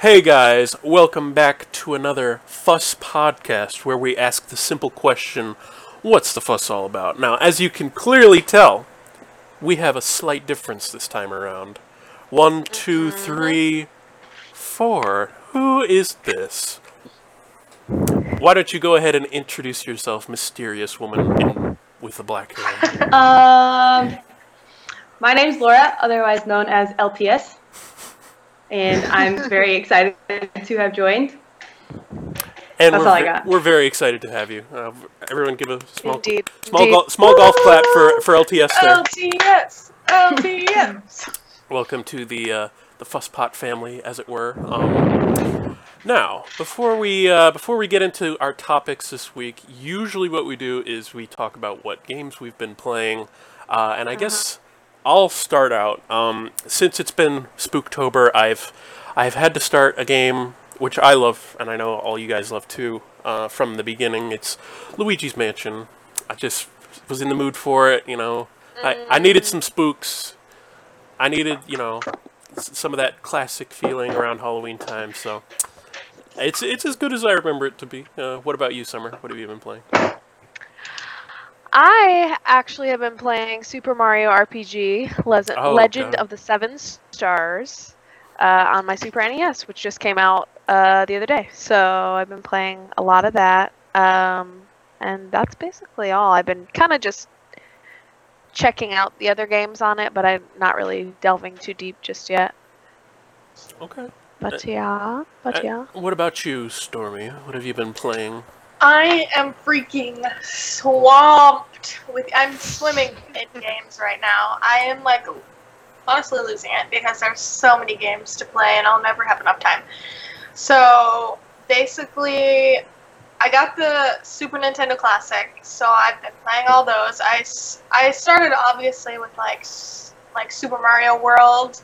Hey guys, welcome back to another Fuss podcast where we ask the simple question what's the fuss all about? Now, as you can clearly tell, we have a slight difference this time around. One, two, three, four. Who is this? Why don't you go ahead and introduce yourself, mysterious woman in, with the black hair? Um, my name's Laura, otherwise known as LTS, and I'm very excited to have joined. And That's we're, all I got. we're very excited to have you. Uh, everyone, give a small Indeed. small Indeed. gol- small golf clap for for LTS there. LTS, LTS. Welcome to the uh, the Fusspot family, as it were. Um, now, before we uh, before we get into our topics this week, usually what we do is we talk about what games we've been playing, uh, and I guess I'll start out. Um, since it's been Spooktober, I've I've had to start a game which I love, and I know all you guys love too. Uh, from the beginning, it's Luigi's Mansion. I just was in the mood for it. You know, I, I needed some spooks. I needed, you know, some of that classic feeling around Halloween time. So it's it's as good as I remember it to be. Uh, what about you, Summer? What have you been playing? I actually have been playing Super Mario RPG Les- Oh, Legend okay. of the Seven Stars uh, on my Super NES, which just came out uh, the other day. So I've been playing a lot of that. Um, and that's basically all. I've been kind of just checking out the other games on it, but I'm not really delving too deep just yet. Okay. But yeah, but Uh, yeah. What about you, Stormy? What have you been playing? I am freaking swamped with. I'm swimming in games right now. I am like honestly losing it because there's so many games to play and I'll never have enough time. So basically, I got the Super Nintendo Classic, so I've been playing all those. I, I started obviously with like like Super Mario World.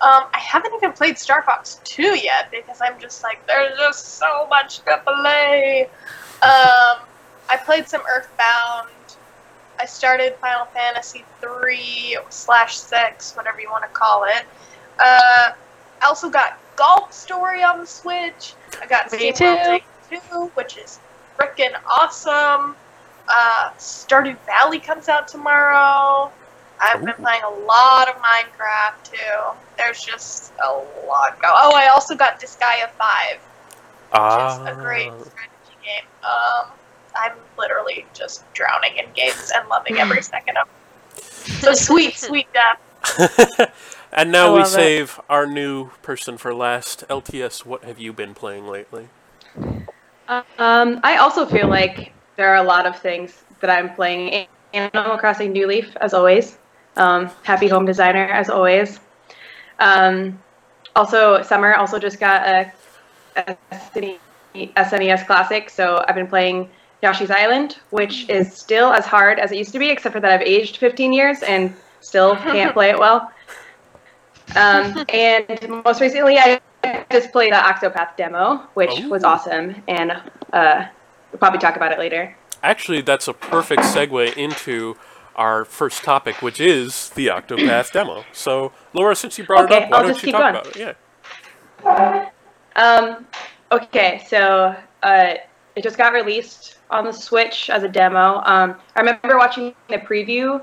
Um, I haven't even played Star Fox 2 yet because I'm just like there's just so much to play. Um, I played some Earthbound. I started Final Fantasy three slash six, whatever you want to call it. Uh, I also got Golf Story on the Switch. I got Me SteamWorld Take two, which is freaking awesome. Uh, Stardew Valley comes out tomorrow. I've been playing a lot of Minecraft too. There's just a lot go. Oh, I also got Disgaea five which is a great Ah. strategy game. Um, I'm literally just drowning in games and loving every second of it. So sweet, sweet death. and now we love it. save our new person for last. LTS, what have you been playing lately? Um, I also feel like there are a lot of things that I'm playing. Animal Crossing New Leaf, as always. Um, Happy Home Designer, as always. Um, also, Summer also just got a, a SNE SNES Classic, so I've been playing Yoshi's Island, which is still as hard as it used to be, except for that I've aged 15 years and still can't play it well. Um, and most recently, I just played the Octopath demo, which was awesome, and uh, we'll probably talk about it later. Actually, that's a perfect segue into our first topic, which is the Octopath demo. So, Laura, since you brought Okay, it up, why I'll don't just you keep talk going. about it? Yeah. Um, okay, so uh, it just got released on the Switch as a demo. Um, I remember watching the preview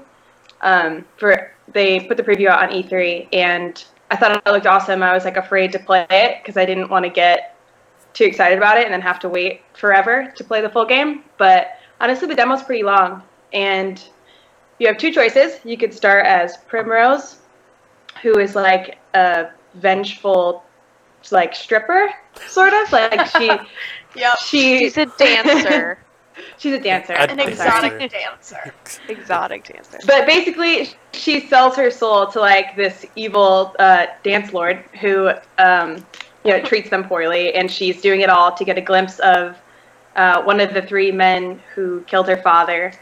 um, for they put the preview out on E3, and I thought it looked awesome. I was like afraid to play it because I didn't want to get too excited about it and then have to wait forever to play the full game. But honestly, the demo's pretty long, and you have two choices. You could start as Primrose, who is like a vengeful, like stripper, sort of like she Yep. she She's a dancer. she's a dancer. A An dancer. exotic dancer. Exotic dancer. But basically, she sells her soul to like this evil uh, dance lord who, um, you know, treats them poorly, and she's doing it all to get a glimpse of uh, one of the three men who killed her father.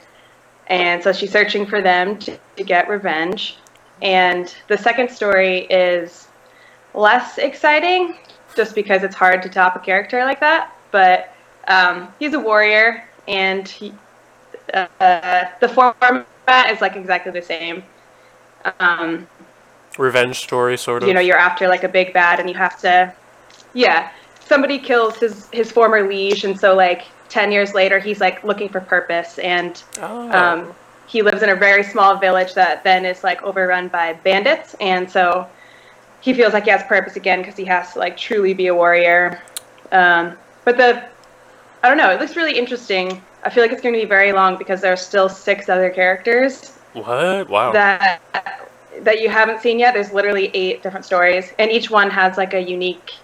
And so she's searching for them to, to get revenge. And the second story is less exciting, just because it's hard to top a character like that. But um, he's a warrior, and he, uh, the format is like exactly the same. Um, Revenge story, sort of. you know, you're after like a big bad, and you have to yeah, somebody kills his his former liege, and so like ten years later, he's like looking for purpose, and Oh. um, he lives in a very small village that then is like overrun by bandits, and so he feels like he has purpose again because he has to like truly be a warrior. Um, but the I don't know, it looks really interesting. I feel like it's going to be very long because there are still six other characters what? Wow. that that you haven't seen yet. There's literally eight different stories, and each one has like a unique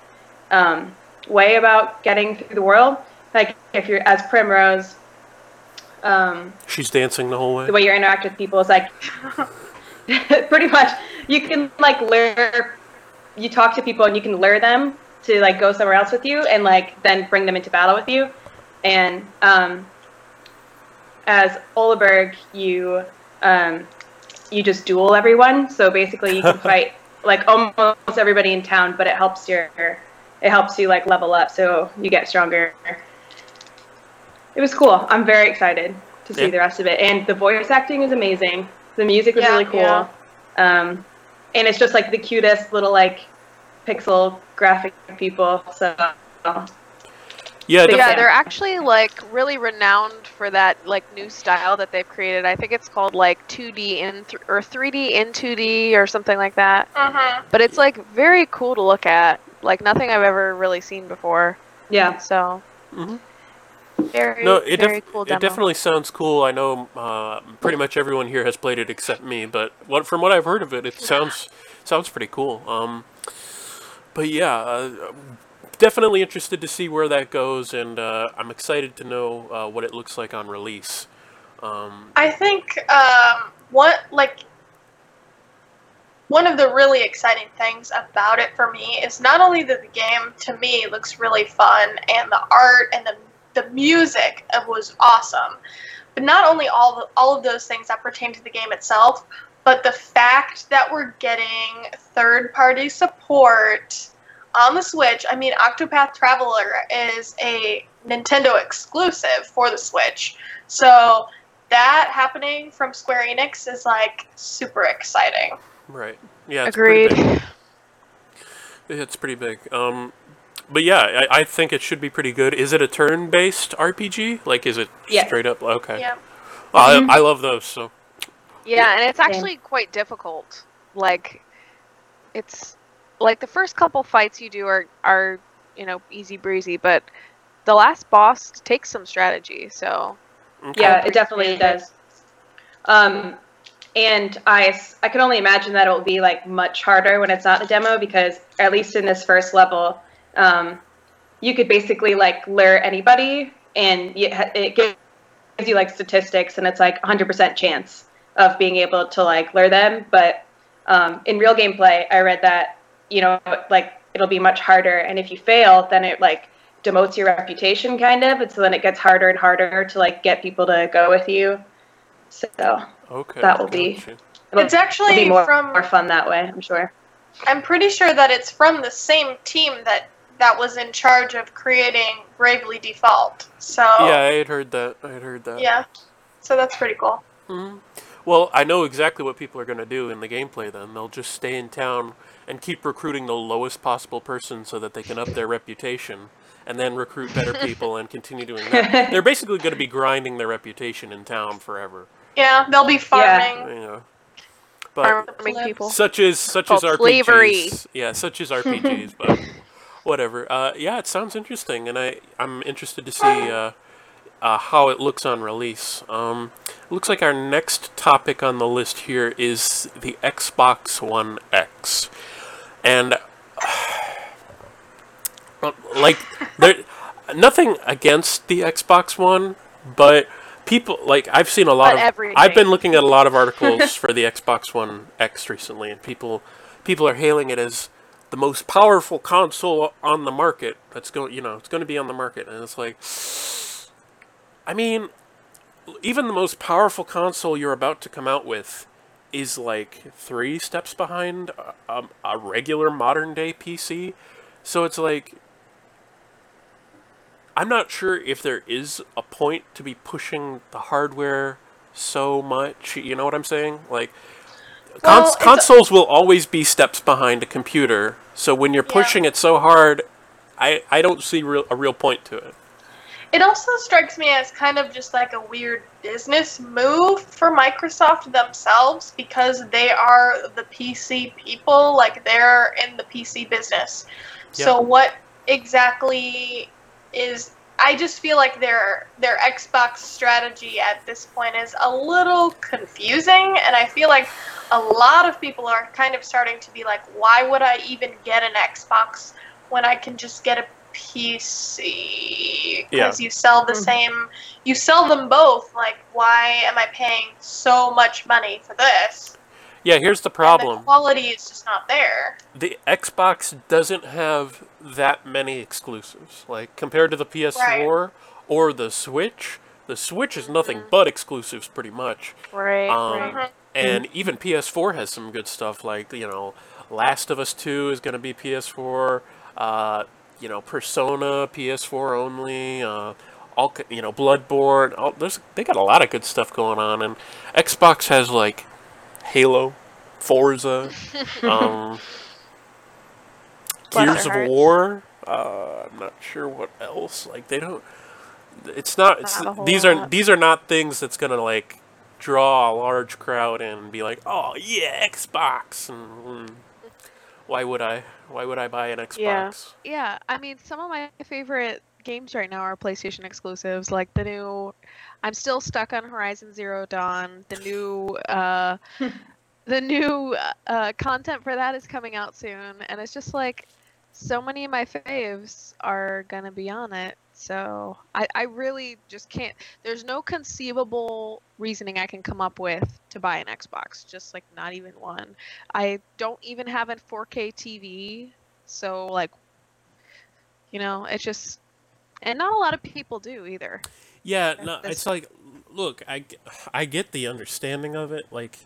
um, way about getting through the world. Like if you're as Primrose, um, She's dancing the whole way. the way you interact with people is like pretty much you can like lure. You talk to people and you can lure them to like go somewhere else with you, and like then bring them into battle with you. And um, as Olberic, you um, you just duel everyone. So basically, you can fight like almost everybody in town, but it helps your it helps you like level up, so you get stronger. It was cool. I'm very excited to see Yeah. the rest of it, and the voice acting is amazing. The music was Yeah, really cool, yeah. um, and it's just like the cutest little like pixel graphic people. So Yeah, Big Yeah, they're actually like really renowned for that like new style that they've created. I think it's called like 2D in th- or 3D in 2D or something like that. Mhm. But it's like very cool to look at. Like nothing I've ever really seen before. yeah, So Mhm. very no, it, very def- cool it definitely sounds cool. I know uh, pretty much everyone here has played it except me, but what from what I've heard of it, it sounds sounds pretty cool. Um, but yeah, uh, definitely interested to see where that goes, and uh, I'm excited to know uh, what it looks like on release. Um, I think um, what like one of the really exciting things about it for me is not only that the game to me looks really fun and the art and the the music was awesome, but not only all the, all of those things that pertain to the game itself, but the fact that we're getting third party support on the Switch. I mean, Octopath Traveler is a Nintendo exclusive for the Switch, so that happening from Square Enix is like super exciting. right? Yeah, it's pretty Agreed. big. It's pretty big. Um, but yeah, I, I think it should be pretty good. Is it a turn-based RPG? Like, is it Yes. straight up? Okay. Yeah. Oh, I, I love those. So Yeah, and it's Same. actually quite difficult. Like, it's like the first couple fights you do are are you know easy breezy, but the last boss takes some strategy. So okay. yeah, it definitely does. Um, and I I can only imagine that it will be like much harder when it's not a demo because at least in this first level, um, you could basically like lure anybody, and you, it gives you like statistics, and it's like 100% chance of being able to like lure them. But um, in real gameplay, I read that you know like it'll be much harder, and if you fail, then it like demotes your reputation kind of, and so then it gets harder and harder to like get people to go with you. So Okay. That will be- it'll, It's actually be more, from more fun that way, I'm sure. I'm pretty sure that it's from the same team that that was in charge of creating Bravely Default. So Yeah, I had heard that. I had heard that. Yeah. So that's pretty cool. hmm Well, I know exactly what people are going to do in the gameplay. Then they'll just stay in town and keep recruiting the lowest possible person so that they can up their reputation, and then recruit better people and continue doing that. They're basically going to be grinding their reputation in town forever. Yeah, they'll be farming. You know. But farming people. such as such as Called RPGs. slavery. Yeah, such as RPGs, but whatever. Uh, yeah, it sounds interesting, and I I'm interested to see uh, uh, how it looks on release. Um, looks like our next topic on the list here is the Xbox One X, and uh, like there nothing against the Xbox One, but people like I've seen a lot But of everything. I've been looking at a lot of articles for the Xbox One X recently, and people people are hailing it as the most powerful console on the market. That's going, you know, it's going to be on the market, and it's like, I mean, even the most powerful console you're about to come out with is like three steps behind a, a, a regular modern day PC. So it's like, I'm not sure if there is a point to be pushing the hardware so much. You know what I'm saying? Like, Well, cons- consoles will always be steps behind a computer. So when you're Yeah. pushing it so hard, I, I don't see real, a real point to it. It also strikes me as kind of just like a weird business move for Microsoft themselves because they are the PC people, like they're in the PC business. So what exactly is I just feel like their their Xbox strategy at this point is a little confusing and I feel like a lot of people are kind of starting to be like why would I even get an Xbox when I can just get a PC Yeah. because you sell the same you sell them both like why am I paying so much money for this Yeah, here's the And problem. the quality is just not there the Xbox doesn't have that many exclusives. Like compared to the PS4 or the Switch, the Switch is nothing Mhm. but exclusives pretty much. Right, Um, right. Mhm. And even PS4 has some good stuff like, you know, Last of Us 2 is going to be PS4, uh, you know, Persona PS4 only, uh, all you know, Bloodborne, all, there's they got a lot of good stuff going on and Xbox has like Halo, Forza, um, Gears of. War. Uh, I'm not sure what else. Like they don't. It's not. It's, Not these are lot. these are not things that's gonna like draw a large crowd in and be like, oh yeah, Xbox. And, mm, why would I? Why would I buy an Xbox? Yeah. Yeah, I mean, some of my favorite games right now are PlayStation exclusives, like the new. I'm still stuck on Horizon Zero Dawn. The new, uh, the new uh, content for that is coming out soon, and it's just like so many of my faves are gonna be on it. So I, I really just can't. There's no conceivable reasoning I can come up with to buy an Xbox. Just like not even one. I don't even have a 4K TV, so like, you know, it's just, and not a lot of people do either. Yeah, no, it's like, look, I, I get the understanding of it, like,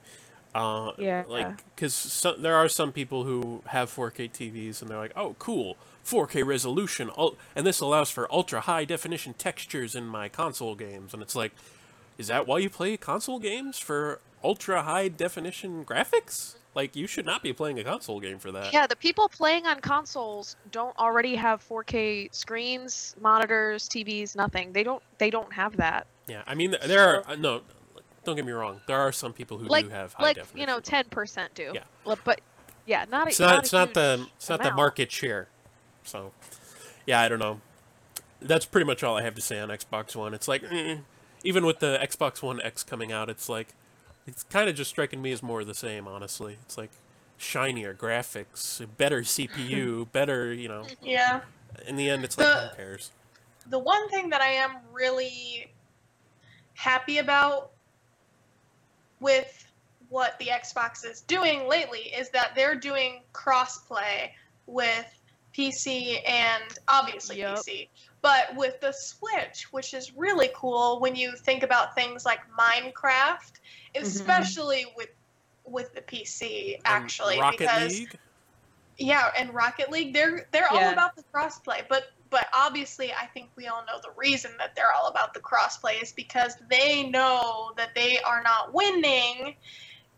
uh, Yeah. like, because there are some people who have 4K TVs and they're like, oh, cool, 4K resolution, and this allows for ultra high definition textures in my console games, and it's like, is that why you play console games for ultra high definition graphics? Like, you should not be playing a console game for that. Yeah, the people playing on consoles don't already have 4K screens, monitors, TVs, nothing. They don't. They don't have that. Yeah, I mean, there are uh, no. Don't get me wrong. There are some people who like, do have high like definition. you know, 10% do. Yeah. But yeah, not. it's a, not, not it's not the it's not the market share so yeah i don't know. That's pretty much all i have to say on xbox one. It's like eh. even with the xbox one x coming out it's like it's kind of just striking me as more of the same honestly. It's like shinier graphics better cpu better you know. Yeah. In the end it's like The- who cares? the one thing that I am really happy about with what the Xbox is doing lately is that they're doing crossplay with PC and obviously Yep. PC, but with the Switch, which is really cool when you think about things like Minecraft, mm-hmm. especially with with the PC And actually rocket because league yeah, and Rocket League, they're they're all about the crossplay. But but obviously, I think we all know the reason that they're all about the crossplay is because they know that they are not winning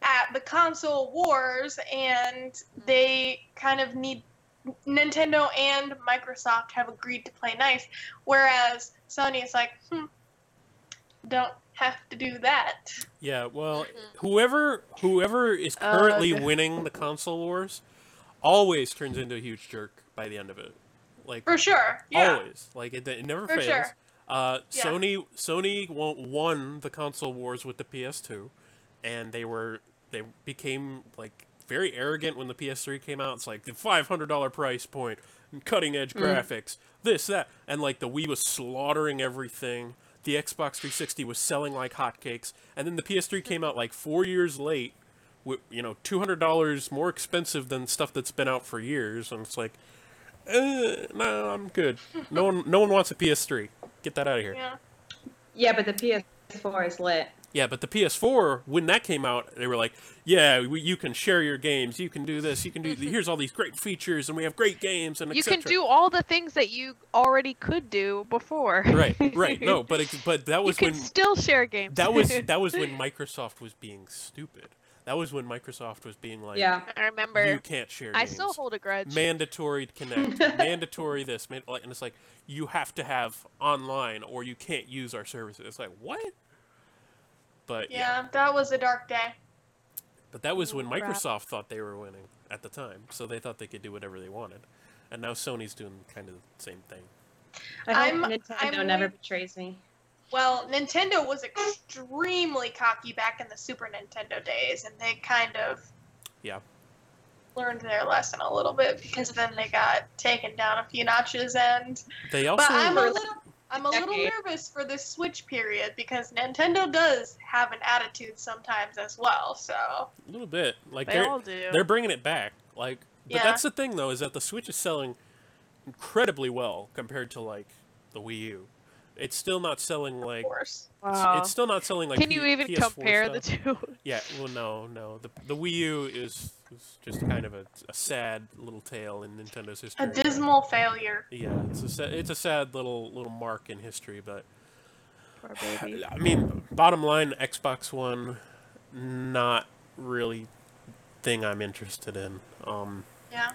at the console wars, and mm. they kind of need Nintendo and Microsoft have agreed to play nice, whereas Sony is like, hmm, don't have to do that. yeah well Mhm. whoever whoever is Uh, currently the- winning the console wars always turns into a huge jerk by the end of it like For sure, yeah. Always. Like it, it never For fails. sure. Uh, Yeah. Sony Sony won, won the console wars with the PS2, and they were they became like very arrogant when the PS3 came out. It's like the five hundred dollar price point, cutting edge graphics, this that, and like the Wii was slaughtering everything. The Xbox 360 was selling like hotcakes, and then the PS3 came out like four years late, with you know two hundred dollars more expensive than stuff that's been out for years, and it's like, uh, no, I'm good. No one, no one wants a PS3. Get that out of here. Yeah. Yeah, but the PS4 is lit. Yeah, but the PS4, when that came out, they were like, "Yeah, we, you can share your games. You can do this. You can do. Here's all these great features, and we have great games, and You can do all the things that you already could do before. right, right. No, but it, but that you was can when still share games. that was that was when Microsoft was being stupid. That was when Microsoft was being like, Yeah. I remember. you can't share games. I games. still hold a grudge. mandatory Kinect, mandatory this, man- and it's like you have to have online or you can't use our services. It's like what? But yeah, Yeah, that was a dark day. but that was when Crap. Microsoft thought they were winning at the time, so they thought they could do whatever they wanted, and now Sony's doing kind of the same thing. I hope I'm- Nintendo I'm never wait- betrays me. Well, Nintendo was extremely cocky back in the Super Nintendo days, and they kind of Yeah. learned their lesson a little bit because then they got taken down a few notches. And They also but I'm a little, I'm a little nervous for this Switch period because Nintendo does have an attitude sometimes as well. So a little bit like they they're all do. they're bringing it back. Like, but Yeah. that's the thing though is that the Switch is selling incredibly well compared to like the Wii U. It's still not selling like of course, wow. it's still not selling like. Can P- you even PS4 compare the two? Yeah, well, no, no. The the Wii U is, is just kind of a, a sad little tale in Nintendo's history. a dismal failure. Yeah, it's a sa- it's a sad little little mark in history, but Poor baby. I mean, bottom line, Xbox One, not really thing I'm interested in. Um, Yeah.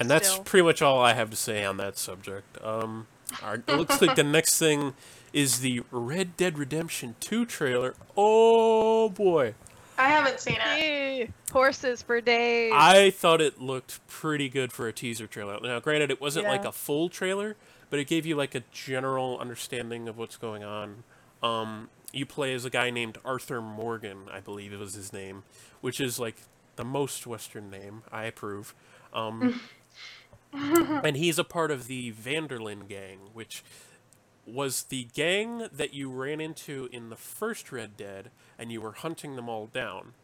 and that's Still. pretty much all I have to say on that subject. Um, our, it looks like the next thing is the Red Dead Redemption 2 trailer. Oh boy. I haven't seen it. Yay! Horses for days. I thought it looked pretty good for a teaser trailer. Now, granted, it wasn't like a full trailer, but it gave you like a general understanding of what's going on. Um, you play as a guy named Arthur Morgan, I believe it was his name, which is like the most Western name. I approve. Um, and he's a part of the Van der Linde gang, which was the gang that you ran into in the first Red Dead, and you were hunting them all down.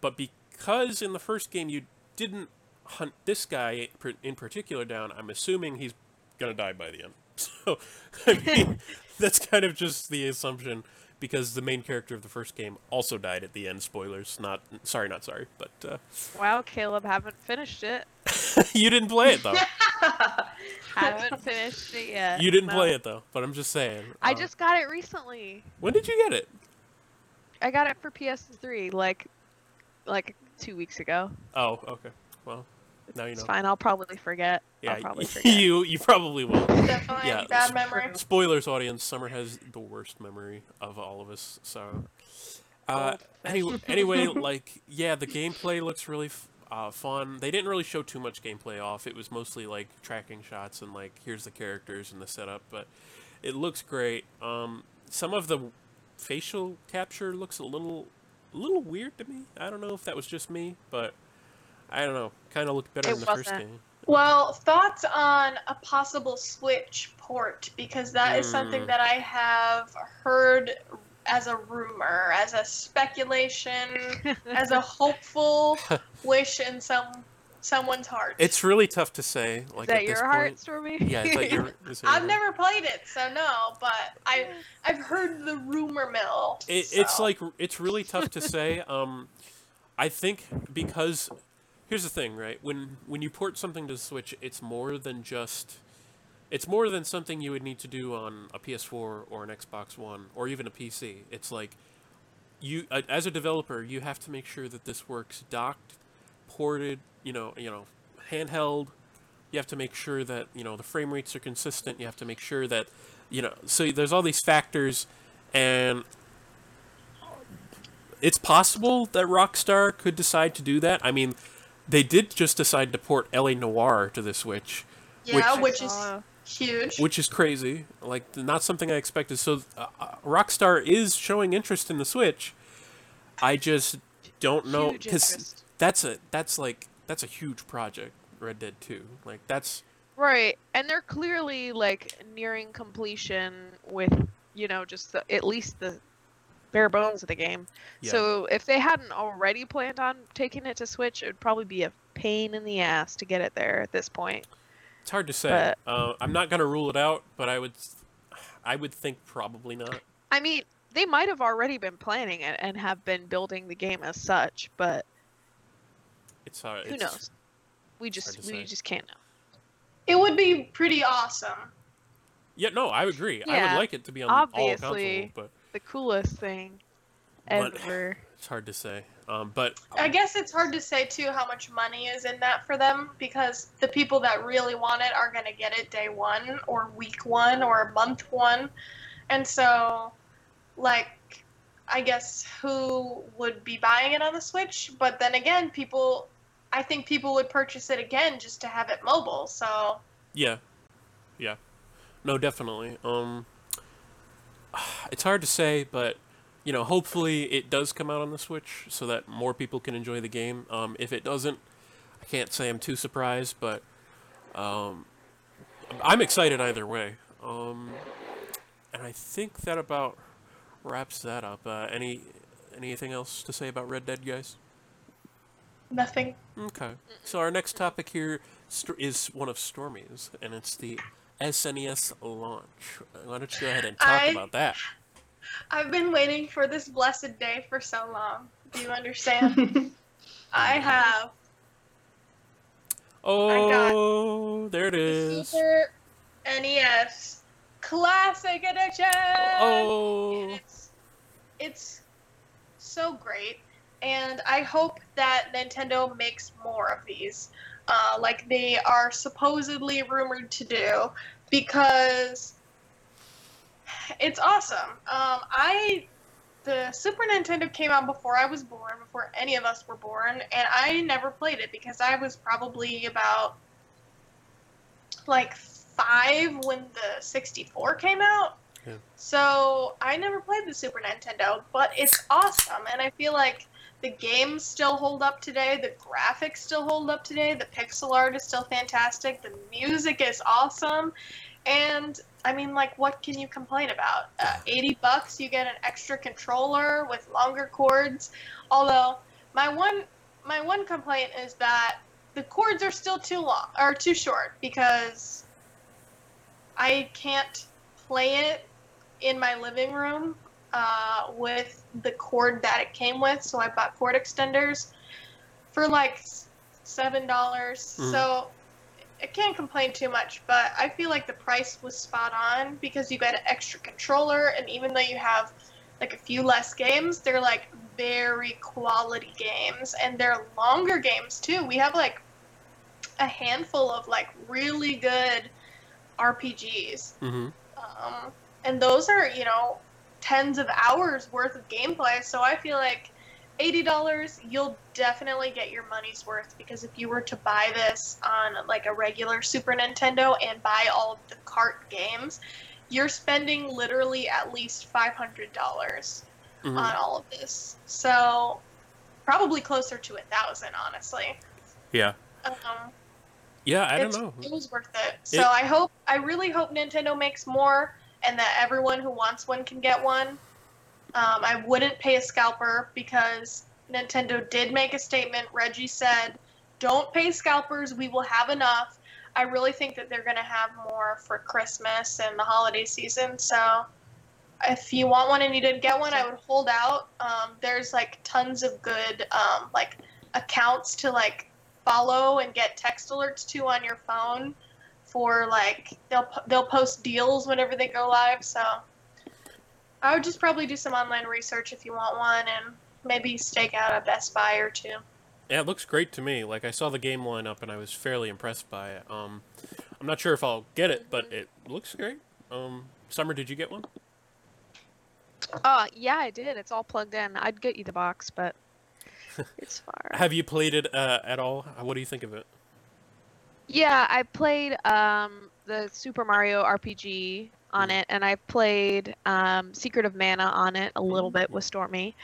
But because in the first game you didn't hunt this guy in particular down, I'm assuming he's gonna die by the end. So, I mean, that's kind of just the assumption because the main character of the first game also died at the end. Spoilers, not sorry, not sorry, but uh, wow, Caleb, haven't finished it. you didn't play it though. haven't finished it yet. You didn't No. play it though. But I'm just saying. I uh, just got it recently. when did you get it? I got it for PS3 like like two weeks ago. Oh, okay. Well, now you know. It's fine. I'll probably forget. Yeah, I'll probably forget. you you probably will. Definitely Yeah, bad memory. Spoilers, audience. Summer has the worst memory of all of us. So, uh, anyway, anyway, like, yeah, the gameplay looks really f- uh, fun. They didn't really show too much gameplay off. It was mostly like tracking shots and like here's the characters and the setup. But it looks great. Um, some of the facial capture looks a little, a little weird to me. I don't know if that was just me, but I don't know. Kind of looked better It in the first wasn't. game. Well, thoughts on a possible Switch port because that is Hmm. something that I have heard as a rumor, as a speculation, as a hopeful wish in some someone's heart. It's really tough to say. Like Is that at this your heart, point. Stormy? Yeah, is that your? Is that I've heart? never played it, so no, but I I've heard the rumor mill. It, It's like it's really tough to say. Um, I think because here's the thing, right? When when you port something to Switch, it's more than just. It's more than something you would need to do on a PS4 or an Xbox One or even a PC. It's like you as a developer, you have to make sure that this works docked, ported, you know, you know, handheld. You have to make sure that you know the frame rates are consistent. You have to make sure that you know. So there's all these factors, and it's possible that Rockstar could decide to do that. I mean, they did just decide to port LA Noire to the Switch, yeah, which- which, is Uh, huge. which is crazy. Like not something I expected. So uh, uh, Rockstar is showing interest in the Switch. I just don't know because that's a that's like that's a huge project. Red Dead Two, like that's Right, and they're clearly like nearing completion with you know just the, at least the bare bones of the game. Yeah. So if they hadn't already planned on taking it to Switch, it would probably be a pain in the ass to get it there at this point. It's hard to say. But- uh, I'm not gonna rule it out, but I would I would think probably not. I mean, they might have already been planning it and have been building the game as such, but It's hard. who it's- knows? We just we say. just can't know. it would be pretty awesome. Yeah, no, I agree. I would like it to be on all obviously. console, but The coolest thing But- ever. it's hard to say. Um, but I guess it's hard to say too how much money is in that for them because the people that really want it are going to get it day one or week one or month one. And so, like, I guess who would be buying it on the Switch? But then again, people, I think people would purchase it again just to have it mobile. So, yeah, yeah, no, definitely. Um, it's hard to say, but you know, hopefully it does come out on the Switch so that more people can enjoy the game. Um, if it doesn't, I can't say I'm too surprised, but um, I'm excited either way. Um, and I think that about wraps that up. Uh, any anything else to say about Red Dead, guys? nothing. Okay. So our next topic here is one of Stormy's, and it's the SNES launch. Why don't you go ahead and talk I- about that? I've been waiting for this blessed day for so long. Do you understand? I have Oh, there it is. Super NES Classic Edition. Oh, It's it's so great, and I hope that Nintendo makes more of these, uh, like they are supposedly rumored to do, because it's awesome. Um, I the Super Nintendo came out before I was born, before any of us were born, and I never played it because I was probably about like five when the 64 came out. Yeah. So I never played the Super Nintendo, but it's awesome, and I feel like the games still hold up today, the graphics still hold up today, the pixel art is still fantastic, the music is awesome, and I mean, like, what can you complain about? Uh, 80 bucks, you get an extra controller with longer cords. Although, my one my one complaint is that the cords are still too long or too short because I can't play it in my living room uh, with the cord that it came with. So I bought cord extenders for like seven dollars. Mhm. So I can't complain too much, but I feel like the price was spot on because you got an extra controller, and even though you have like a few less games, they're like very quality games, and they're longer games too. We have like a handful of like really good RPGs, hmm um, and those are you know tens of hours worth of gameplay. So I feel like eighty dollars, you'll definitely get your money's worth because if you were to buy this on like a regular Super Nintendo and buy all of the cart games, you're spending literally at least five hundred dollars hmm on all of this. So probably closer to a thousand, honestly. Yeah, Um, yeah. I don't know. It was worth it. So It- I hope, I really hope Nintendo makes more, and that everyone who wants one can get one. Um, I wouldn't pay a scalper because Nintendo did make a statement. Reggie said, "Don't pay scalpers. We will have enough." I really think that they're going to have more for Christmas and the holiday season. So if you want one and you didn't get one, I would hold out. Um, there's like tons of good um, like accounts to like follow and get text alerts to on your phone for like they'll they'll post deals whenever they go live. So I would just probably do some online research if you want one and maybe stake out a Best Buy or two. Yeah, it looks great to me. Like I saw the game lineup and I was fairly impressed by it. Um, I'm not sure if I'll get it, but it looks great. Um, Summer, did you get one? Oh, yeah, I did. It's all plugged in. I'd get you the box, but it's far. Have you played it uh, at all? What do you think of it? Yeah, I played um, the Super Mario RPG on it, and I played um, Secret of Mana on it a little bit with Stormy.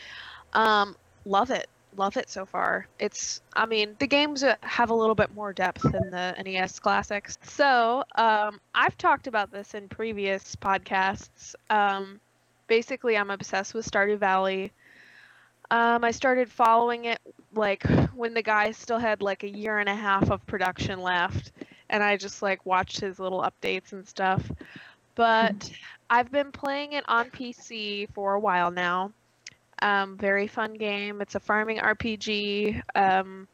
Um, love it, love it so far. It's, I mean, the games uh, have a little bit more depth than the NES classics. So um, I've talked about this in previous podcasts. Um, basically, I'm obsessed with Stardew Valley. Um, I started following it like when the guy still had like a year and a half of production left, and I just like watched his little updates and stuff. But I've been playing it on PC for a while now. Um, very fun game. It's a farming RPG. Um,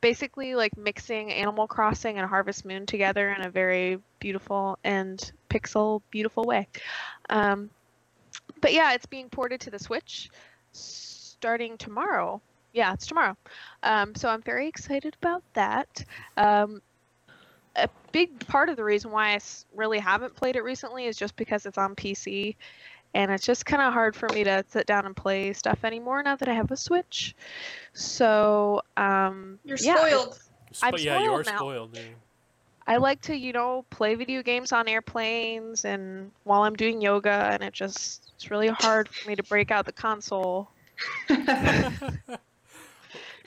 basically, like mixing Animal Crossing and Harvest Moon together in a very beautiful and pixel beautiful way. Um, but yeah, it's being ported to the Switch starting tomorrow. Yeah, it's tomorrow. Um, so I'm very excited about that. A big part of the reason why I really haven't played it recently is just because it's on PC, and it's just kind of hard for me to sit down and play stuff anymore now that I have a Switch. So um, You're yeah, spoiled. I'm Spo- yeah, you are spoiled now. spoiled. Yeah. I like to, you know, play video games on airplanes and while I'm doing yoga, and it just it's really hard for me to break out the console.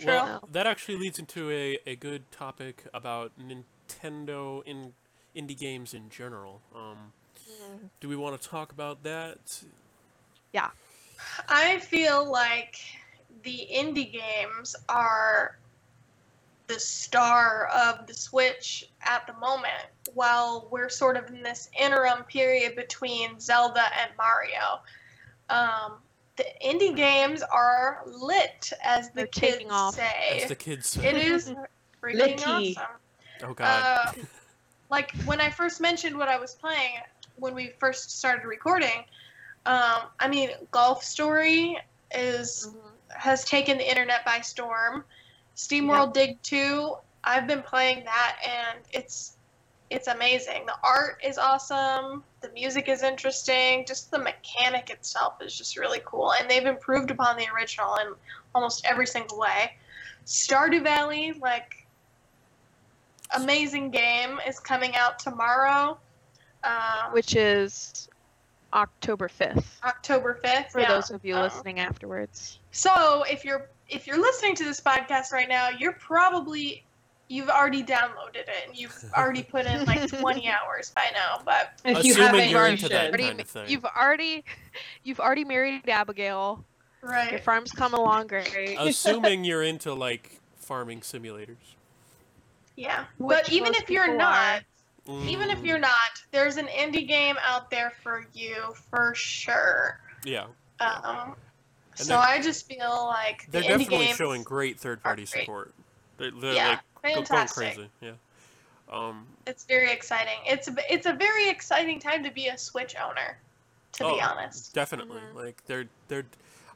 Well, that actually leads into a, a good topic about Nintendo in indie games in general. Um, do we want to talk about that? Yeah. I feel like the indie games are the star of the Switch at the moment, while we're sort of in this interim period between Zelda and Mario. Um, the indie games are lit, as the They're kids taking off. say. As the kids say. It is freaking Litty. awesome. Oh God. Uh, like when I first mentioned what I was playing when we first started recording, um, I mean, Golf Story is has taken the internet by storm. Steam SteamWorld Dig 2, I've been playing that and it's it's amazing. The art is awesome, the music is interesting, just the mechanic itself is just really cool and they've improved upon the original in almost every single way. Stardew Valley, like amazing game is coming out tomorrow. Um, which is October 5th October 5th. for yeah. those of you Um, listening afterwards. So if you're if you're listening to this podcast right now, you're probably you've already downloaded it and you've already put in like 20 hours by now. But if you Assuming haven't, you're you into that should. Already- kind of thing. You've already you've already married Abigail. Right. Your farm's come along great. Assuming you're into like farming simulators. Yeah. But even if you're not, Mm, even if you're not, there's an indie game out there for you for sure. yeah, Um, so I just feel like the they're indie definitely games showing great third-party great. support. They're, they're Yeah, like go- going fantastic. crazy. Yeah. Um, It's very exciting. It's a, it's a very exciting time to be a Switch owner. To be Oh, honest. Definitely. Mhm. Like they're they're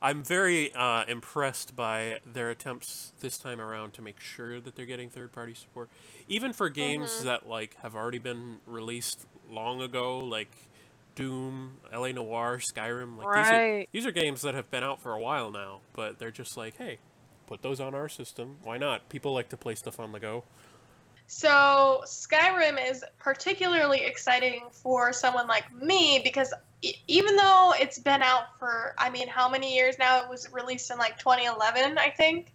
I'm very uh, impressed by their attempts this time around to make sure that they're getting third party support. Even for games Mhm. that like have already been released long ago, like Doom, LA Noire, Skyrim, like these are Right. these are games that have been out for a while now, but they're just like, hey, put those on our system. Why not? People like to play stuff on the go. So Skyrim is particularly exciting for someone like me because e- even though it's been out for, I mean, how many years now? It was released in like 2011, I think.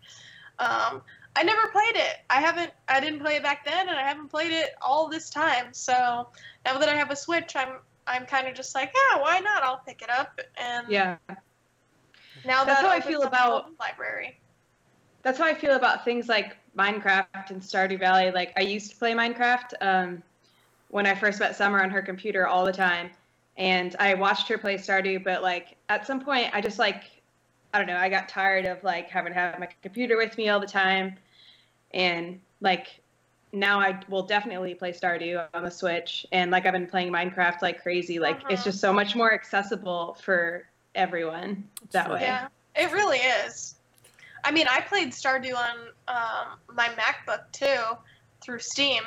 Um, I never played it. I haven't. I didn't play it back then, and I haven't played it all this time. So now that I have a Switch, I'm I'm kind of just like, yeah, why not? I'll pick it up. And Yeah, now That's that how I feel about- library. that's how I feel about things like Minecraft and Stardew Valley. Like I used to play Minecraft um, when I first met Summer on her computer all the time, and I watched her play Stardew. But like at some point, I just like I don't know. I got tired of like having to have my computer with me all the time, and like now I will definitely play Stardew on the Switch. And like I've been playing Minecraft like crazy. Like it's Mhm. just so much more accessible for everyone that way. Yeah, it really is. I mean, I played Stardew on um, my MacBook too through Steam,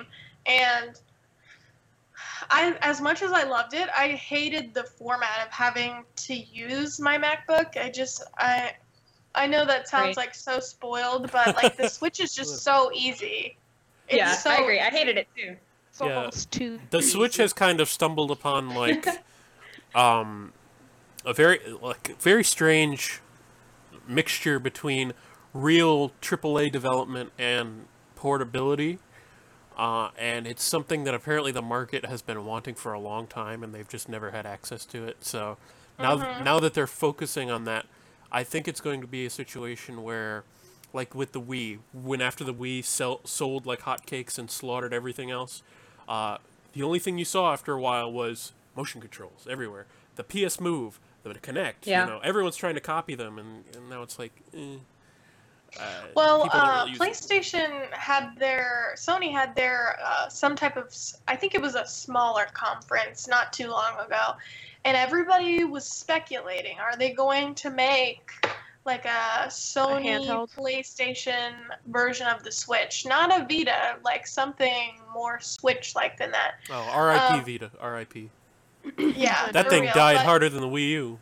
and I, as much as I loved it, I hated the format of having to use my MacBook. I just, I, I know that sounds Right. like so spoiled, but like the Switch is just so easy. It's yeah, so I agree. I hated it too. It's Yeah. almost too. the Switch has kind of stumbled upon like um a very like very strange mixture between real AAA development and portability. Uh, and it's something that apparently the market has been wanting for a long time, and they've just never had access to it. So now, Mhm. now that they're focusing on that, I think it's going to be a situation where, like with the Wii, when after the Wii sell, sold like hotcakes and slaughtered everything else, uh, the only thing you saw after a while was motion controls everywhere. The PS Move, the Kinect. Yeah. You know, everyone's trying to copy them, and, and now it's like, eh. Uh, Well, uh, really use. PlayStation had their Sony had their uh, some type of I think it was a smaller conference not too long ago, and everybody was speculating: Are they going to make like a Sony handheld? PlayStation version of the Switch, not a Vita, like something more Switch-like than that. Oh, R.I.P. Um, Vita, R.I.P. Yeah, That thing real, died harder than the Wii U.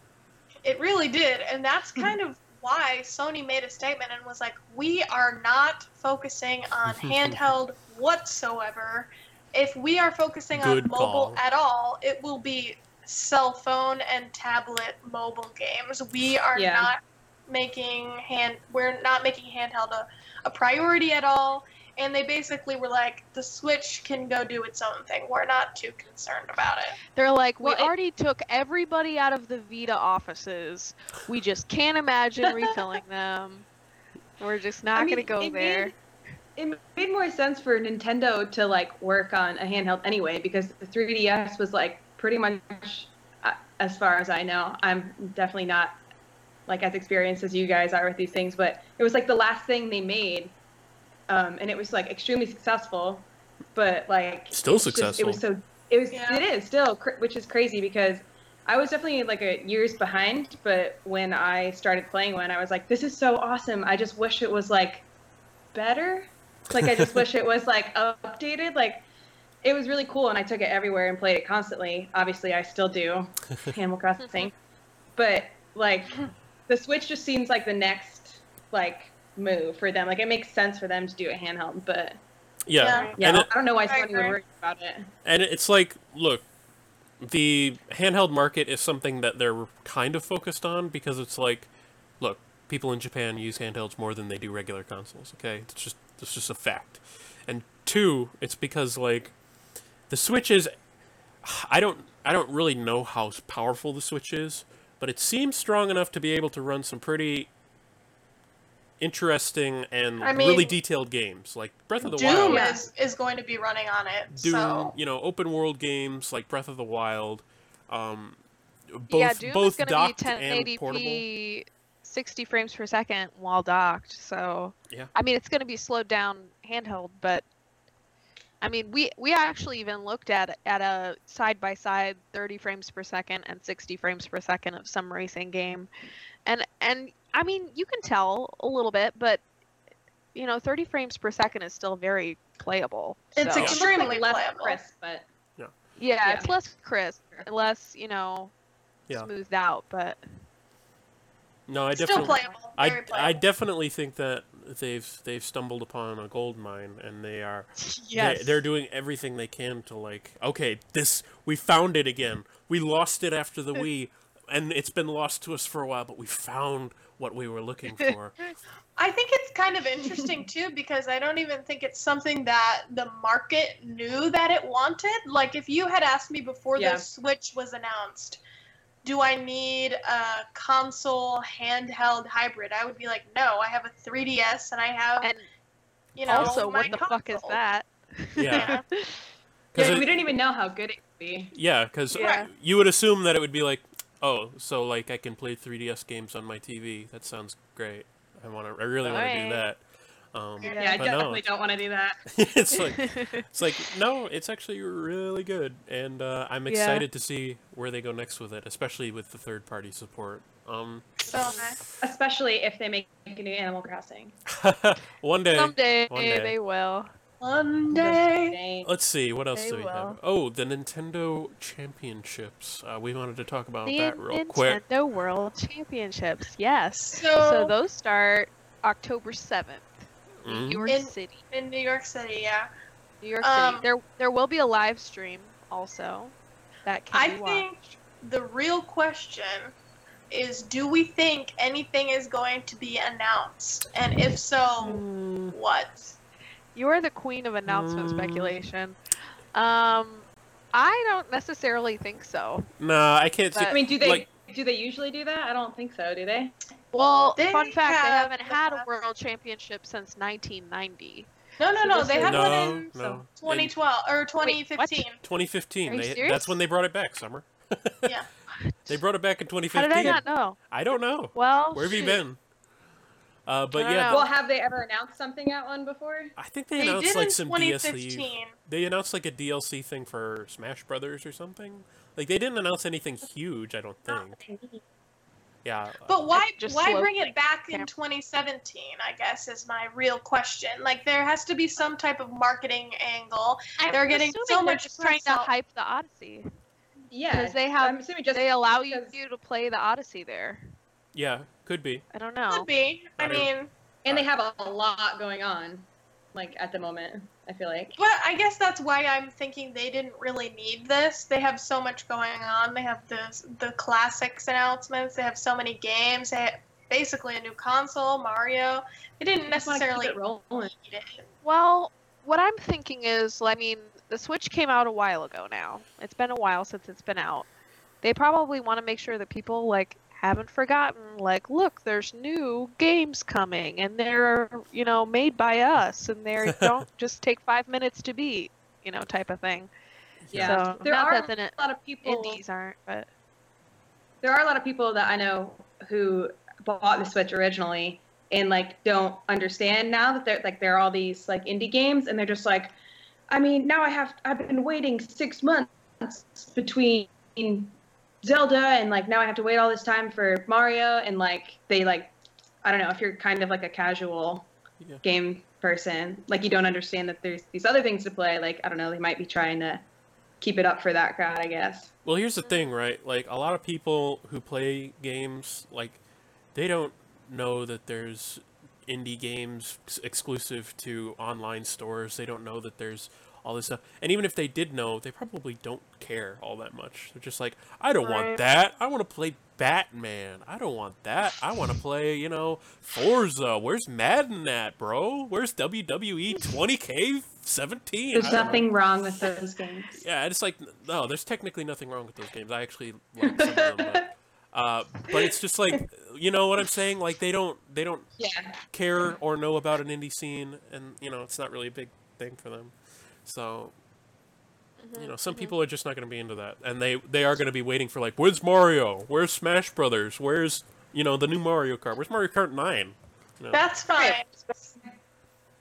It really did, and that's kind of why Sony made a statement and was like, "We are not focusing on handheld whatsoever. If we are focusing Good on mobile call. at all, it will be cell phone and tablet mobile games. We are Yeah. not making hand we're not making handheld a, a priority at all." And they basically were like, "The Switch can go do its own thing. We're not too concerned about it." They're like, we Well, it- already took everybody out of the Vita offices. We just can't imagine refilling them. We're just not I mean, gonna go it there. Made, it made more sense for Nintendo to like work on a handheld anyway because the 3DS was like pretty much, uh, as far as I know, I'm definitely not like as experienced as you guys are with these things, but it was like the last thing they made, um, and it was like extremely successful, but like Still it's just- successful. it was so it was Yeah. it is still cr- which is crazy because I was definitely like a years behind, but when I started playing one, I was like, this is so awesome. I just wish it was like better. Like I just wish it was like updated. Like it was really cool, and I took it everywhere and played it constantly. Obviously, I still do Animal Crossing, but like the Switch just seems like the next like move for them. Like it makes sense for them to do a handheld, but Yeah, Yeah. yeah, and it, I don't know why I Sony would agree. worry about it. and it's like, look, the handheld market is something that they're kind of focused on because it's like, look, people in Japan use handhelds more than they do regular consoles. Okay, it's just it's just a fact. And two, it's because like the Switch is, I don't I don't really know how powerful the Switch is, but it seems strong enough to be able to run some pretty interesting and I really detailed games like Breath of the Doom Wild. Yeah. is, is going to be running on it. Doom, so you know, open world games like Breath of the Wild, um, both yeah, Doom both is gonna docked be and portable. 1080p, 60 frames per second while docked. So Yeah. I mean, it's gonna be slowed down handheld, but I mean, we we actually even looked at at a side by side 30 frames per second and 60 frames per second of some racing game, and and I mean, you can tell a little bit, but you know, 30 frames per second is still very playable. It's so- It Extremely like less playable. crisp, but yeah, yeah. it's less crisp, less you know, Yeah. smoothed out, but No, I still definitely, playable. I, Very I playable. definitely think that they've they've stumbled upon a gold mine and they are yes, they, they're doing everything they can to like okay this we found it again we lost it after the Wii and it's been lost to us for a while but we found what we were looking for I think it's kind of interesting too because I don't even think it's something that the market knew that it wanted. Like if you had asked me before Yeah. the Switch was announced, do I need a console handheld hybrid? I would be like, no. I have a 3DS and I have, and you know, also, my what the fuck is that? yeah Yeah. 'Cause yeah, it- we didn't even know how good it could be. Yeah, because Yeah. you would assume that it would be like, oh, so like I can play 3DS games on my TV. That sounds great. I want to. I really want to do that. Um, Yeah, Yeah, I but no, definitely don't want to do that. it's like it's like no, it's actually really good, and uh, I'm Yeah. excited to see where they go next with it, especially with the third party support. Um, So nice. Especially if they make a new Animal Crossing. one day. Someday one day. they will. One day. Let's see what else They do we have. Oh, the Nintendo Championships. Uh, we wanted to talk about The that real Nintendo quick. World Championships. Yes. So- so those start October seventh. Mm. New York In- City. In New York City, yeah. New York Um, City. There there will be a live stream also that can I be watched. think the real question is do we think anything is going to be announced? And if so, Mm, what? You are the queen of announcement Mm. speculation. Um, I don't necessarily think so. Nah, I can't. see I mean, do they like- do they usually do that? I don't think so. Do they? Well, They fun fact, they have haven't had a world championship since 1990. No, no, So no. They is- had no, one in no. 2012 or what? 2015. 2015. Are you They, serious? that's when they brought it back, Summer. yeah. They brought it back in 2015. How 2015. did I not know? I don't know. Well, Where have you been? Uh, but yeah, know. Well, have they ever announced something at one before? I think they, They announced did like in some DLC. They announced like a DLC thing for Smash Brothers or something. Like they didn't announce anything huge. I don't think. Yeah. But why just why bring it back in 2017? I guess is my real question. Like there has to be some type of marketing angle. I'm They're getting so they're much just trying to out. hype the Odyssey Yeah, because they have I'm assuming just they allow you because- to play the Odyssey there. yeah, could be. I don't know. Could be. I I mean, and they have a, a lot going on, like at the moment. I feel like. but I guess that's why I'm thinking they didn't really need this. They have so much going on. They have the the classics announcements. They have so many games. They have basically a new console, Mario. They didn't Just wanna keep necessarily it rolling. need it. Well, what I'm thinking is, I mean, the Switch came out a while ago now. It's been a while since it's been out. They probably want to make sure that people like haven't forgotten like look there's new games coming and they're you know made by us and they don't just take five minutes to beat you know type of thing Yeah. so There not are that the A lot of people. indies aren't but there are a lot of people that I know who bought the Switch originally and like don't understand now that they're like there are all these like indie games and they're just like, I mean now I have I've been waiting six months between Zelda and like now I have to wait all this time for Mario and like they like I don't know if you're kind of like a casual Yeah. game person like you don't understand that there's these other things to play like I don't know they might be trying to keep it up for that crowd I guess. Well, here's the thing, right? Like a lot of people who play games, like they don't know that there's indie games exclusive to online stores. They don't know that there's all this stuff. And even if they did know, they probably don't care all that much. They're just like, I don't want that. I want to play Batman. I don't want that. I want to play, you know, Forza. Where's Madden at, bro? Where's WWE 20K 17? There's I don't know. nothing wrong with those games. Yeah, it's like no, there's technically nothing wrong with those games. I actually like some of them, but, uh, but it's just like you know what I'm saying. Like they don't they don't Yeah. care or know about an indie scene, and you know it's not really a big thing for them. So you mm-hmm, know some mm-hmm. people are just not going to be into that, and they they are going to be waiting for like where's Mario? Where's Smash Brothers? Where's you know the new Mario Kart? Where's Mario Kart Nine? You know? That's fine.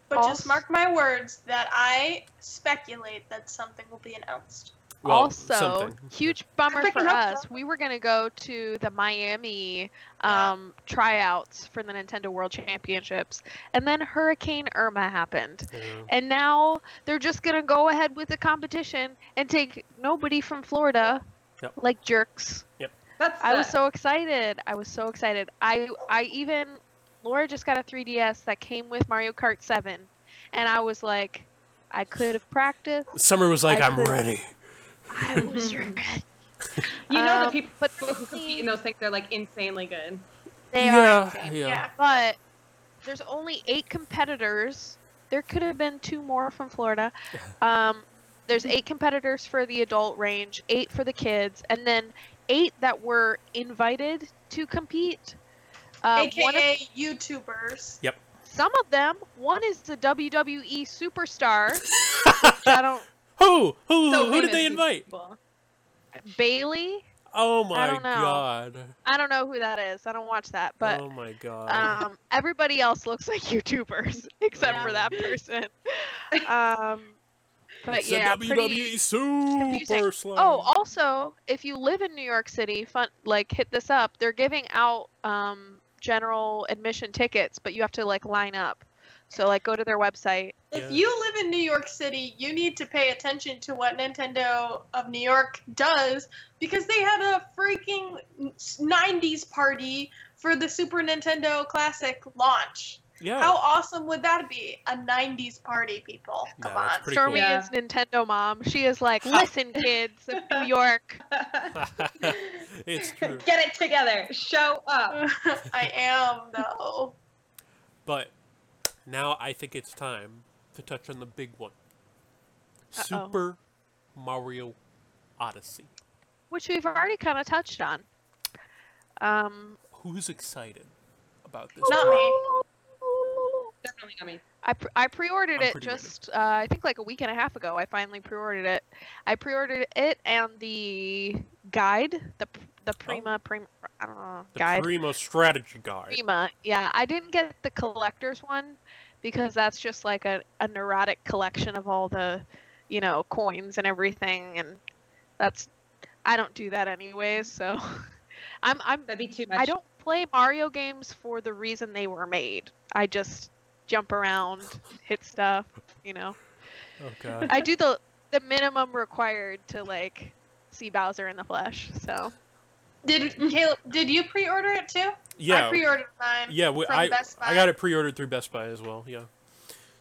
But Also- just mark my words that I speculate that something will be announced. Well, also, something. huge bummer for us. so. We were gonna go to the Miami um, tryouts for the Nintendo World Championships, and then Hurricane Irma happened, Yeah. and now they're just gonna go ahead with the competition and take nobody from Florida, Yep. like jerks. Yep. That's I was so excited. I was so excited. I I even Laura just got a 3DS that came with Mario Kart 7, and I was like, I could have practiced. Summer was like, I I'm could- ready. I was ready. You know the Um, people but who compete in those things are like insanely good. They yeah, are insane. yeah. But there's only eight competitors. There could have been two more from Florida. Um, there's eight competitors for the adult range, eight for the kids, and then eight that were invited to compete. Uh, one of, AKA YouTubers. Yep. Some of them, one is the WWE superstar. which I don't. Who? Who? So who did they invite? people. Bayley. Oh my don't know. god. I don't know who that is. I don't watch that, but oh my god. um, everybody else looks like YouTubers except for that person. Um, but it's yeah, a WWE pretty Super confusing. Slam. Oh, also, if you live in New York City, fun like hit this up. They're giving out um, general admission tickets, but you have to like line up. So like go to their website. If Yeah. you live in New York City, you need to pay attention to what Nintendo of New York does because they had a freaking 90s party for the Super Nintendo Classic launch. yeah. How awesome would that be? A 90s party, people. Come Yeah, on. pretty Stormy cool. is Nintendo mom. She is like, listen, kids of New York. it's true. Get it together. Show up. I am, though. But now I think it's time to touch on the big one. Uh-oh. Super Mario Odyssey. which we've already kind of touched on. Um, Who's excited about this? Not me. Definitely not me. I, pre- I pre-ordered I'm it just uh, I think like a week and a half ago. I finally pre-ordered it. I pre-ordered it and the guide, the the oh. Prima Prima I don't know Oh. the guide Primo Strategy Guide. Prima. Yeah, I didn't get the collector's one because that's just like a, a neurotic collection of all the you know coins and everything, and that's I don't do that anyways. So I'm I'm That'd be too much. I don't play Mario games for the reason they were made. I just jump around, hit stuff, you know. Oh god. I do the the minimum required to like see Bowser in the flesh. So Did Caleb? Did you pre-order it too? Yeah. I pre-ordered mine. yeah, we, from I Best Buy. I got it pre-ordered through Best Buy as well. Yeah.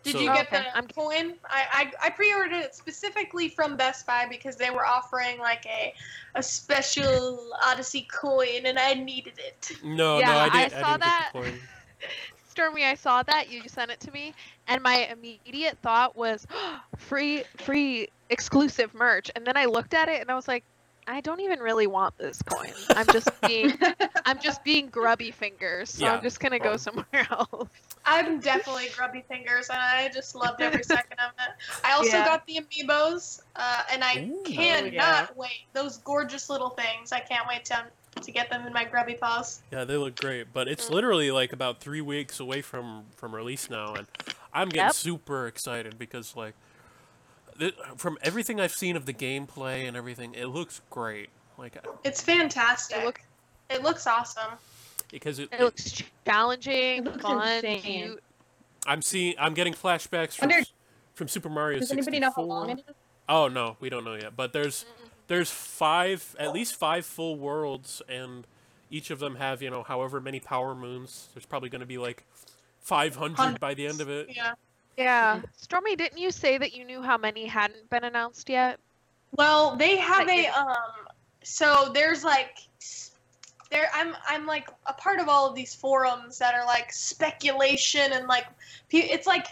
Did So- you oh, get Okay, the I'm- coin? I, I I pre-ordered it specifically from Best Buy because they were offering like a a special Odyssey coin, and I needed it. No, Yeah, no, I I didn't. saw didn't that. Get the coin. Stormy, I saw that you sent it to me, and my immediate thought was free, free exclusive merch. And then I looked at it and I was like, I don't even really want this coin. I'm just being, I'm just being grubby fingers. So Yeah, I'm just gonna go somewhere else. I'm definitely grubby fingers, and I just loved every second of it. I also Yeah. got the amiibos, uh, and I Ooh. cannot yeah. wait. Those gorgeous little things. I can't wait to to get them in my grubby paws. Yeah, they look great, but Mm. it's literally like about three weeks away from from release now, and I'm getting Yep. super excited because like, th- from everything I've seen of the gameplay and everything, it looks great. Like, It's fantastic. It It, looks, looks awesome. because it, it looks challenging, It looks fun, insane. cute. I'm seeing, I'm getting flashbacks from, Wonder- from Super Mario Does 64. anybody know how long it is? Oh no, we don't know yet. But there's there's five, at least five full worlds, and each of them have you know however many power moons. There's probably going to be like 500 by the end of it. Yeah. Yeah, Stormy, didn't you say that you knew how many hadn't been announced yet? Well, they have Like a um. So there's like, there. I'm I'm like a part of all of these forums that are like speculation and like, pe- it's like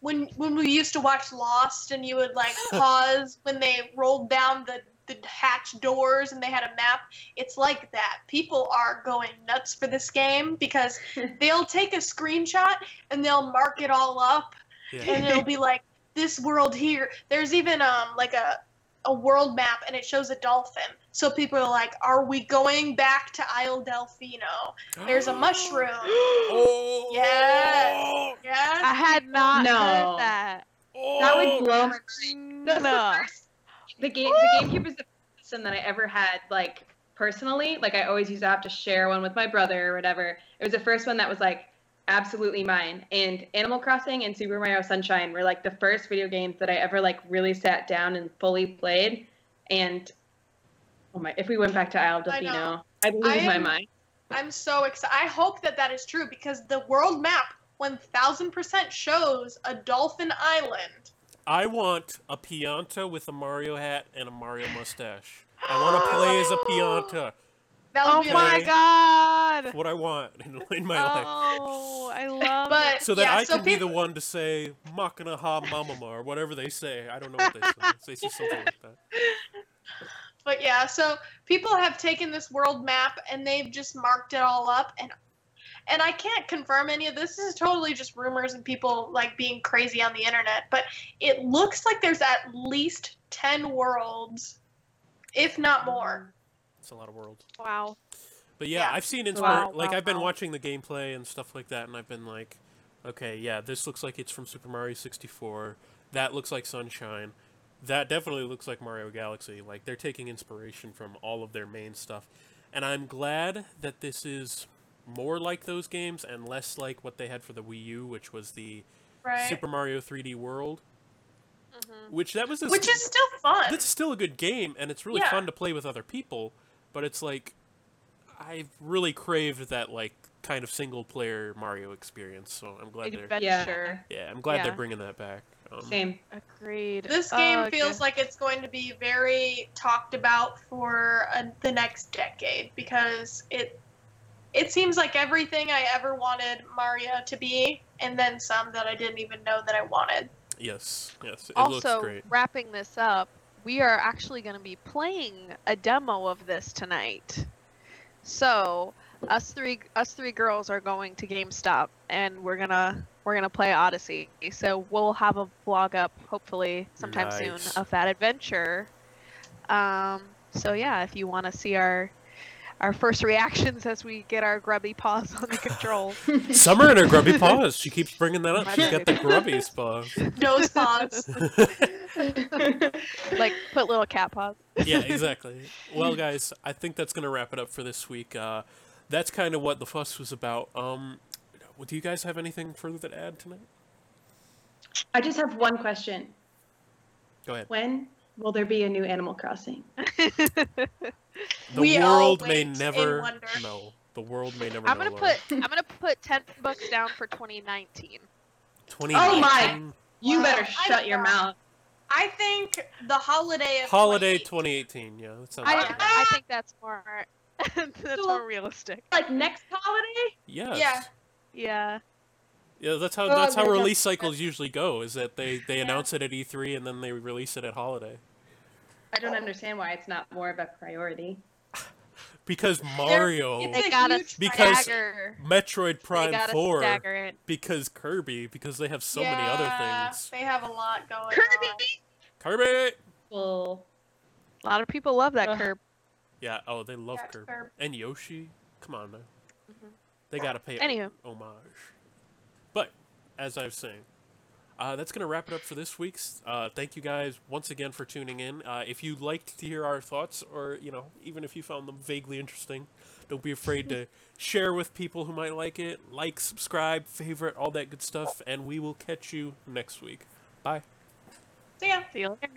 when when we used to watch Lost and you would like pause when they rolled down the the hatch doors and they had a map. It's like that. People are going nuts for this game because they'll take a screenshot and they'll mark it all up Yeah. and it'll be like this world here. There's even um like a a world map and it shows a dolphin. So people are like, are we going back to Isle Delfino? There's a mushroom. Oh. Yes. Yes. I had not No. heard that. Oh. That would blow my mind. That's No. the first. The game, the GameCube is the first system that I ever had, like personally. Like I always used to have to share one with my brother or whatever. It was the first one that was like absolutely mine. And Animal Crossing and Super Mario Sunshine were like the first video games that I ever like really sat down and fully played. And oh my, if we went back to Isle of I know. Delfino, I'd lose I my mind. I'm so excited. I hope that that is true because the world map 1000% shows a dolphin island. I want a Pianta with a Mario hat and a Mario mustache. I want to play as a Pianta. That would Oh be my amazing. god! What I want in, in my oh, life. Oh, I love But it. So that yeah, I so can be the one to say Makana ha mamama or whatever they say. I don't know what they say. They say something like that. But yeah, so people have taken this world map and they've just marked it all up and and I can't confirm any of this. This is totally just rumors and people like being crazy on the internet, but it looks like there's at least 10 worlds if not more. It's a lot of worlds. Wow. But yeah, Yeah. I've seen inspir- Wow, like wow, I've been wow. watching the gameplay and stuff like that, and I've been like, okay, yeah, this looks like it's from Super Mario 64. That looks like Sunshine. That definitely looks like Mario Galaxy. Like they're taking inspiration from all of their main stuff, and I'm glad that this is more like those games and less like what they had for the Wii U, which was the Right. Super Mario 3D World. Mhm. Which that was a Which is still fun. that's still a good game and it's really Yeah. fun to play with other people but it's like i've really craved that like kind of single player mario experience so i'm glad they're Adventure. yeah i'm glad Yeah. they're bringing that back um, Same. Agreed. This Oh, game okay. feels like it's going to be very talked about for uh, the next decade because it it seems like everything I ever wanted Mario to be, and then some that I didn't even know that I wanted. yes yes it also looks great wrapping this up we are actually going to be playing a demo of this tonight. So us three us three girls are going to gamestop and we're gonna we're gonna play odyssey. So we'll have a vlog up hopefully sometime Nice. soon of that adventure. Um so yeah if you want to see our our first reactions as we get our grubby paws on the controls summer and her grubby paws she keeps bringing that up she's got the grubby paws Nose paws. like put little cat paws yeah exactly well guys i think that's gonna wrap it up for this week uh that's kind of what the fuss was about. Um, do you guys have anything further to add tonight? I just have one question. Go ahead. When will there be a new Animal Crossing? The We all world may wait in never wonder. know. The world may never I'm know. gonna Laura. put I'm gonna put ten bucks down for 2019. 2019 You Wow. better I shut your mouth. I think the holiday of holiday 2018. 2018. Yeah, that sounds I good. I think that's more that's So- more realistic. Like next holiday? Yes. Yeah. Yeah. Yeah, that's how Oh, that's how release that's- cycles usually go. Is that they they Yeah. announce it at E3 and then they release it at holiday. I don't understand why it's not more of a priority. Because Mario, They gotta Because- stagger. Metroid Prime gotta 4, it. because Kirby, because they have so many other things. They have a lot going on. Kirby! Kirby. Well, A lot of people love that Ugh. curb. Yeah. Oh, they love Kirby Kirby. and Yoshi. Come on now. Mhm. They gotta pay Anywho. homage. But as I was saying, uh, that's gonna wrap it up for this week's. Uh, thank you guys once again for tuning in. Uh, if you liked to hear our thoughts, or you know, even if you found them vaguely interesting, don't be afraid to share with people who might like it. Like, subscribe, favorite, all that good stuff, and we will catch you next week. Bye. So yeah. See you later.